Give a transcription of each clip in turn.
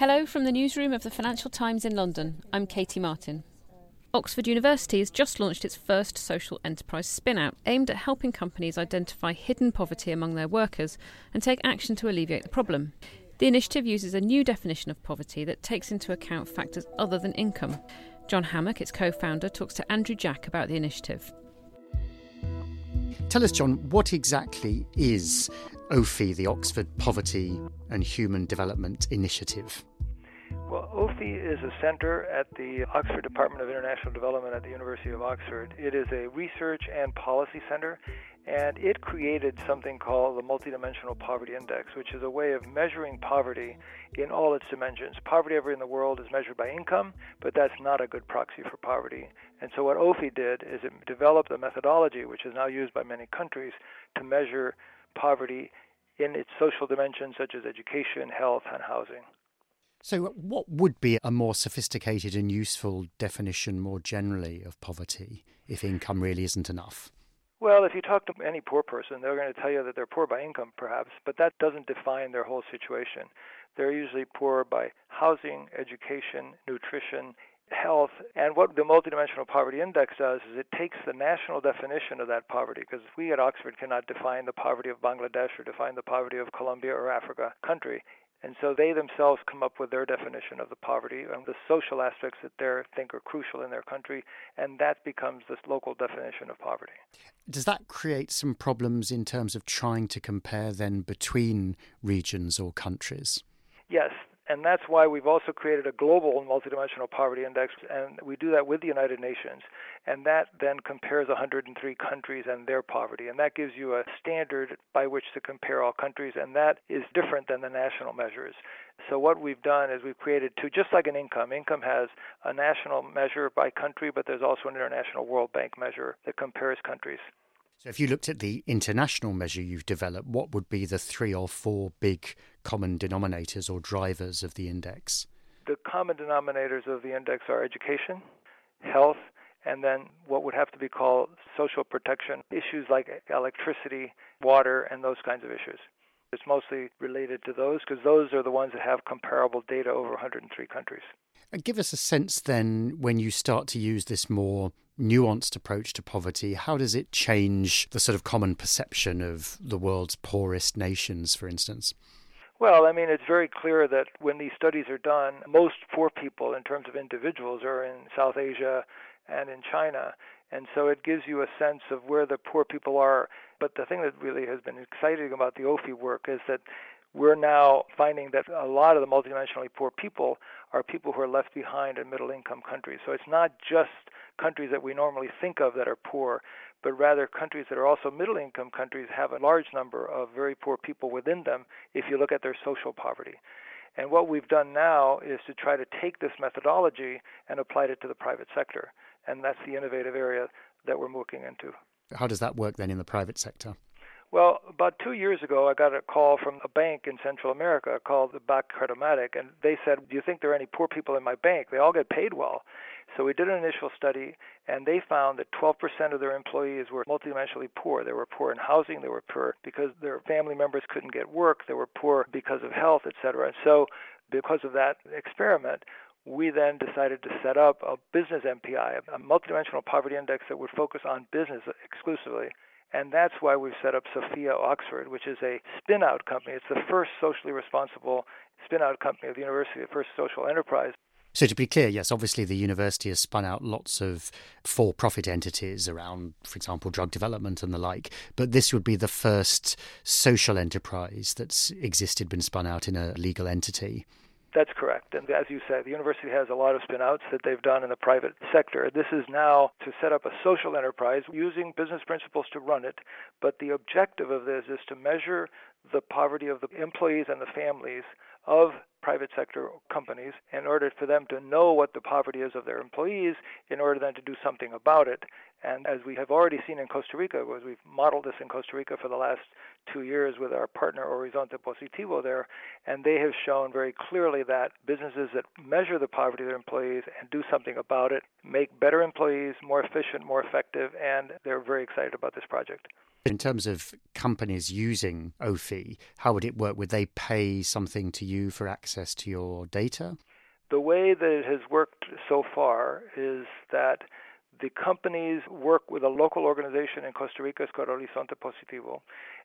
Hello from the newsroom of the Financial Times in London. I'm Katie Martin. Oxford University has just launched its first social enterprise spin out aimed at helping companies identify hidden poverty among their workers and take action to alleviate the problem. The initiative uses a new definition of poverty that takes into account factors other than income. John Hammock, its co founder, talks to Andrew Jack about the initiative. Tell us, John, what exactly is OPHI, the Oxford Poverty and Human Development Initiative? Well, OPHI is a center at the Oxford Department of International Development at the University of Oxford. It is a research and policy center, and it created something called the Multidimensional Poverty Index, which is a way of measuring poverty in all its dimensions. Poverty everywhere in the world is measured by income, but that's not a good proxy for poverty. And so, what OPHI did is it developed a methodology, which is now used by many countries, to measure poverty in its social dimensions such as education, health, and housing. So, what would be a more sophisticated and useful definition more generally of poverty if income really isn't enough? Well, if you talk to any poor person, they're going to tell you that they're poor by income, perhaps, but that doesn't define their whole situation. They're usually poor by housing, education, nutrition, health. And what the Multidimensional Poverty Index does is it takes the national definition of that poverty, because we at Oxford cannot define the poverty of Bangladesh or define the poverty of Colombia or Africa country. And so they themselves come up with their definition of the poverty and the social aspects that they think are crucial in their country, and that becomes this local definition of poverty. Does that create some problems in terms of trying to compare then between regions or countries? Yes, and that's why we've also created a global multidimensional poverty index, and we do that with the United Nations. And that then compares 103 countries and their poverty. And that gives you a standard by which to compare all countries, and that is different than the national measures. So, what we've done is we've created two, just like an income. Income has a national measure by country, but there's also an international World Bank measure that compares countries. So, if you looked at the international measure you've developed, what would be the three or four big common denominators or drivers of the index? The common denominators of the index are education, health, and then what would have to be called social protection issues like electricity, water, and those kinds of issues. It's mostly related to those because those are the ones that have comparable data over 103 countries. And give us a sense then when you start to use this more nuanced approach to poverty, how does it change the sort of common perception of the world's poorest nations, for instance? Well, I mean, it's very clear that when these studies are done, most poor people, in terms of individuals, are in South Asia and in China. And so it gives you a sense of where the poor people are. But the thing that really has been exciting about the OPHI work is that we're now finding that a lot of the multidimensionally poor people are people who are left behind in middle income countries. So it's not just countries that we normally think of that are poor, but rather countries that are also middle income countries have a large number of very poor people within them if you look at their social poverty. And what we've done now is to try to take this methodology and apply it to the private sector. And that's the innovative area that we're looking into. How does that work then in the private sector? Well, about two years ago, I got a call from a bank in Central America called the Bank Credomatic, and they said, "Do you think there are any poor people in my bank? They all get paid well." So we did an initial study, and they found that 12% of their employees were multidimensionally poor. They were poor in housing, they were poor because their family members couldn't get work, they were poor because of health, etc. And so, because of that experiment, we then decided to set up a business MPI, a multidimensional poverty index that would focus on business exclusively. And that's why we've set up Sophia Oxford, which is a spin out company. It's the first socially responsible spin out company of the university, the first social enterprise. So, to be clear, yes, obviously the university has spun out lots of for profit entities around, for example, drug development and the like. But this would be the first social enterprise that's existed, been spun out in a legal entity. That's correct. And as you said, the university has a lot of spin outs that they've done in the private sector. This is now to set up a social enterprise using business principles to run it. But the objective of this is to measure the poverty of the employees and the families of private sector companies in order for them to know what the poverty is of their employees in order then to do something about it. And as we have already seen in Costa Rica, as we've modeled this in Costa Rica for the last two years with our partner Horizonte Positivo there, and they have shown very clearly that businesses that measure the poverty of their employees and do something about it make better employees, more efficient, more effective, and they're very excited about this project. In terms of companies using OPHI, how would it work? Would they pay something to you for access to your data? The way that it has worked so far is that the companies work with a local organization in Costa Rica, it's called Horizonte Positivo,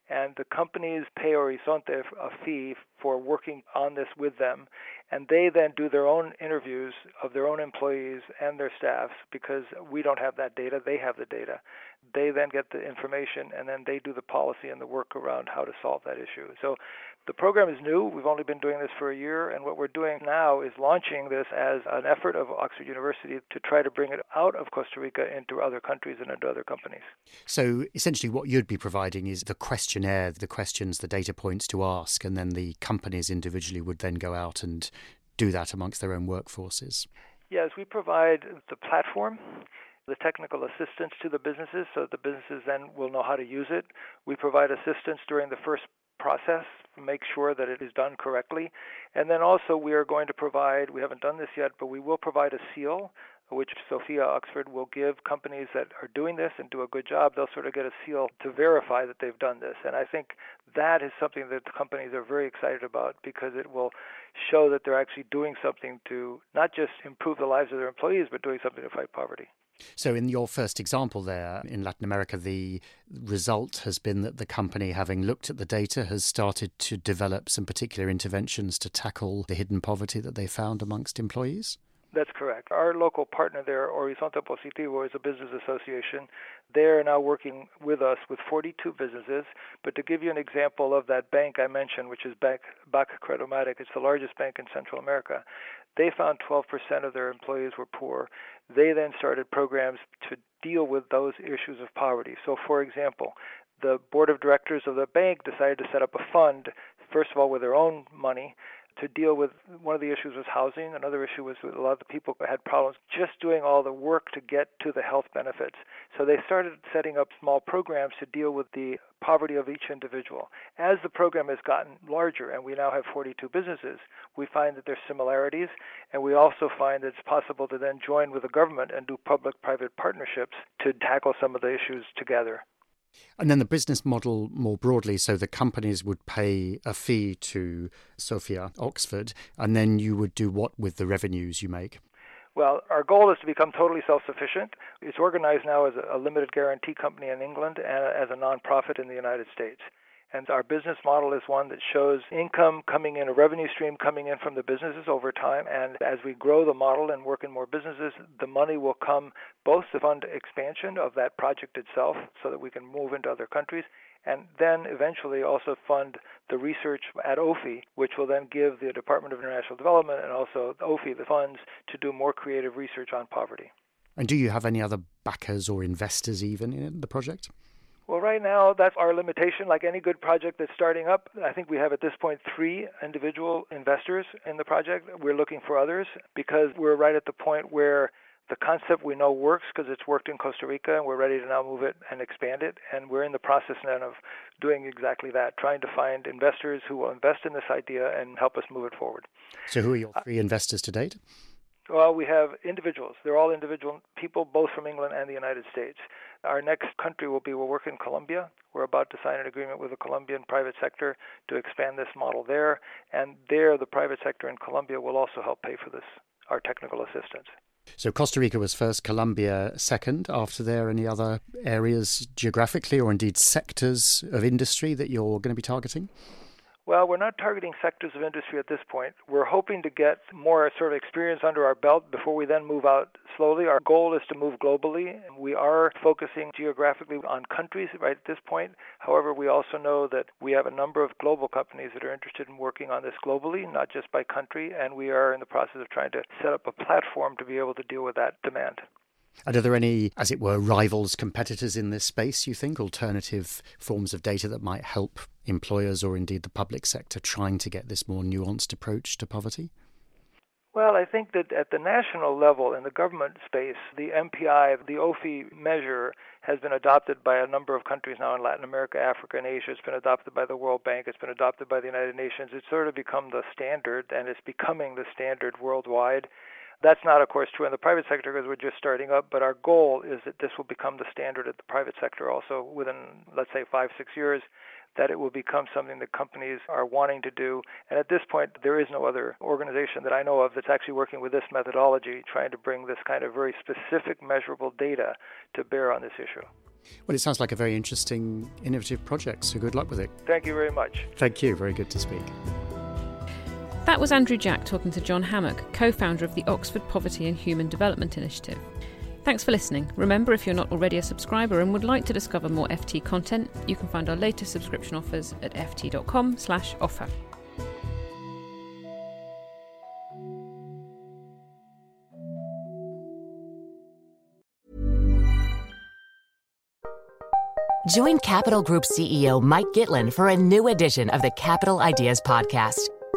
and the companies pay Horizonte a fee for working on this with them, and they then do their own interviews of their own employees and their staffs because we don't have that data, they have the data. They then get the information and then they do the policy and the work around how to solve that issue. So the program is new. We've only been doing this for a year, and what we're doing now is launching this as an effort of Oxford University to try to bring it out of Costa Rica into other countries and into other companies. So essentially, what you'd be providing is the questionnaire, the questions, the data points to ask, and then the companies individually would then go out and do that amongst their own workforces. Yes, we provide the platform the technical assistance to the businesses so the businesses then will know how to use it. We provide assistance during the first process, make sure that it is done correctly. And then also, we are going to provide, we haven't done this yet, but we will provide a seal, which Sophia Oxford will give companies that are doing this and do a good job. They'll sort of get a seal to verify that they've done this. And I think that is something that the companies are very excited about because it will show that they're actually doing something to not just improve the lives of their employees, but doing something to fight poverty. So, in your first example there in Latin America, the result has been that the company, having looked at the data, has started to develop some particular interventions to tackle the hidden poverty that they found amongst employees? That's correct. Our local partner there, Horizonte Positivo, is a business association. They're now working with us with 42 businesses. But to give you an example of that bank I mentioned, which is Bank Bac Credomatic, it's the largest bank in Central America. They found 12% of their employees were poor. They then started programs to deal with those issues of poverty. So, for example, the board of directors of the bank decided to set up a fund, first of all, with their own money to deal with one of the issues was housing. Another issue was a lot of the people had problems just doing all the work to get to the health benefits. So they started setting up small programs to deal with the poverty of each individual. As the program has gotten larger, and we now have 42 businesses, we find that there's similarities, and we also find that it's possible to then join with the government and do public private partnerships to tackle some of the issues together. And then the business model more broadly, so the companies would pay a fee to Sophia Oxford, and then you would do what with the revenues you make? Well, our goal is to become totally self sufficient. It's organized now as a limited guarantee company in England and as a nonprofit in the United States. And our business model is one that shows income coming in, a revenue stream coming in from the businesses over time. And as we grow the model and work in more businesses, the money will come both to fund expansion of that project itself so that we can move into other countries and then eventually also fund the research at OPHI, which will then give the Department of International Development and also OPHI the funds to do more creative research on poverty. And do you have any other backers or investors even in the project? Well, right now, that's our limitation. Like any good project that's starting up, I think we have at this point three individual investors in the project. We're looking for others because we're right at the point where the concept we know works because it's worked in Costa Rica and we're ready to now move it and expand it. And we're in the process now of doing exactly that, trying to find investors who will invest in this idea and help us move it forward. So, who are your three investors to date? Well, we have individuals. They're all individual people, both from England and the United States. Our next country will be we'll work in Colombia. We're about to sign an agreement with the Colombian private sector to expand this model there. And there, the private sector in Colombia will also help pay for this, our technical assistance. So Costa Rica was first, Colombia second. After there, any other areas geographically or indeed sectors of industry that you're going to be targeting? Well, we're not targeting sectors of industry at this point. We're hoping to get more sort of experience under our belt before we then move out slowly. Our goal is to move globally. We are focusing geographically on countries right at this point. However, we also know that we have a number of global companies that are interested in working on this globally, not just by country, and we are in the process of trying to set up a platform to be able to deal with that demand. And are there any, as it were, rivals, competitors in this space, you think, alternative forms of data that might help employers or indeed the public sector trying to get this more nuanced approach to poverty? Well, I think that at the national level, in the government space, the MPI, the OPHI measure, has been adopted by a number of countries now in Latin America, Africa, and Asia. It's been adopted by the World Bank. It's been adopted by the United Nations. It's sort of become the standard, and it's becoming the standard worldwide. That's not, of course, true in the private sector because we're just starting up, but our goal is that this will become the standard at the private sector also within, let's say, five, six years that it will become something that companies are wanting to do. And at this point, there is no other organization that I know of that's actually working with this methodology, trying to bring this kind of very specific, measurable data to bear on this issue. Well, it sounds like a very interesting, innovative project, so good luck with it. Thank you very much. Thank you. Very good to speak. That was Andrew Jack talking to John Hammock, co founder of the Oxford Poverty and Human Development Initiative. Thanks for listening. Remember, if you're not already a subscriber and would like to discover more FT content, you can find our latest subscription offers at ft.com/slash offer. Join Capital Group CEO Mike Gitlin for a new edition of the Capital Ideas podcast.